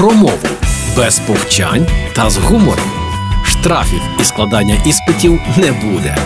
про мову без повчань та з гумором. Штрафів і складання іспитів не буде.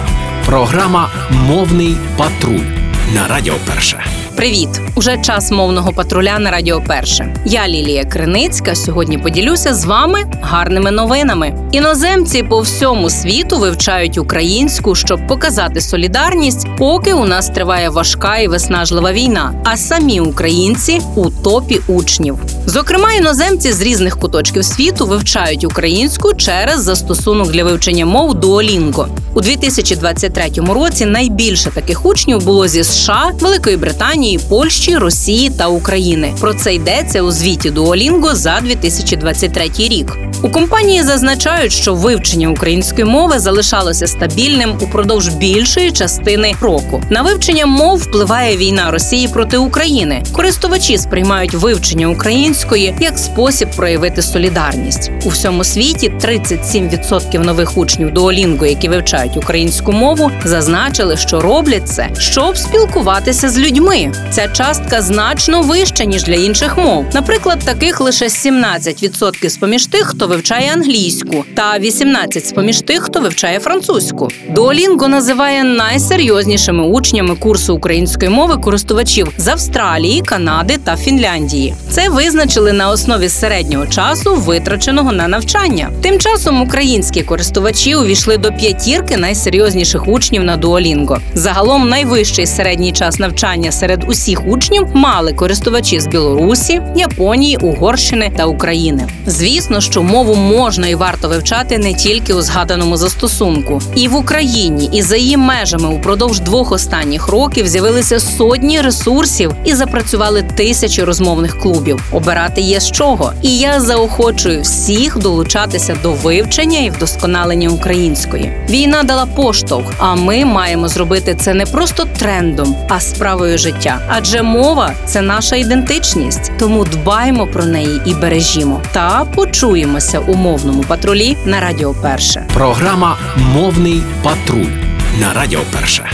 Програма Мовний патруль на Радіо Перше. Привіт! Уже час мовного патруля на Радіо Перше. Я Лілія Криницька. Сьогодні поділюся з вами гарними новинами. Іноземці по всьому світу вивчають українську, щоб показати солідарність, поки у нас триває важка і виснажлива війна. А самі українці у топі учнів. Зокрема, іноземці з різних куточків світу вивчають українську через застосунок для вивчення мов Duolingo. У 2023 році найбільше таких учнів було зі США, Великої Британії, Польщі, Росії та України. Про це йдеться у звіті Duolingo за 2023 рік. У компанії зазначають, що вивчення української мови залишалося стабільним упродовж більшої частини року. На вивчення мов впливає війна Росії проти України. Користувачі сприймають вивчення української як спосіб проявити солідарність у всьому світі. 37% нових учнів Duolingo, які вивчають українську мову, зазначили, що роблять це, щоб спілкуватися з людьми. Ця частка значно вища ніж для інших мов. Наприклад, таких лише 17% з поміж тих, хто вивчає англійську, та 18% з поміж тих, хто вивчає французьку. Duolingo називає найсерйознішими учнями курсу української мови користувачів з Австралії, Канади та Фінляндії. Це визначили на основі середнього часу, витраченого на навчання. Тим часом українські користувачі увійшли до п'ятірки найсерйозніших учнів на Duolingo. Загалом найвищий середній час навчання серед усіх учнів мали користувачі з Білорусі, Японії, Угорщини та України. Звісно, що мову можна і варто вивчати не тільки у згаданому застосунку, і в Україні, і за її межами упродовж двох останніх років з'явилися сотні ресурсів і запрацювали тисячі розмовних клубів. Обирати є з чого. І я заохочую всіх долучатися до вивчення і вдосконалення української. Війна дала поштовх, а ми маємо зробити це не просто трендом, а справою життя. Адже мова це наша ідентичність, тому дбаймо про неї і бережімо. Та почуємося у мовному патрулі на Радіо Перше. Програма Мовний патруль на Радіо Перше.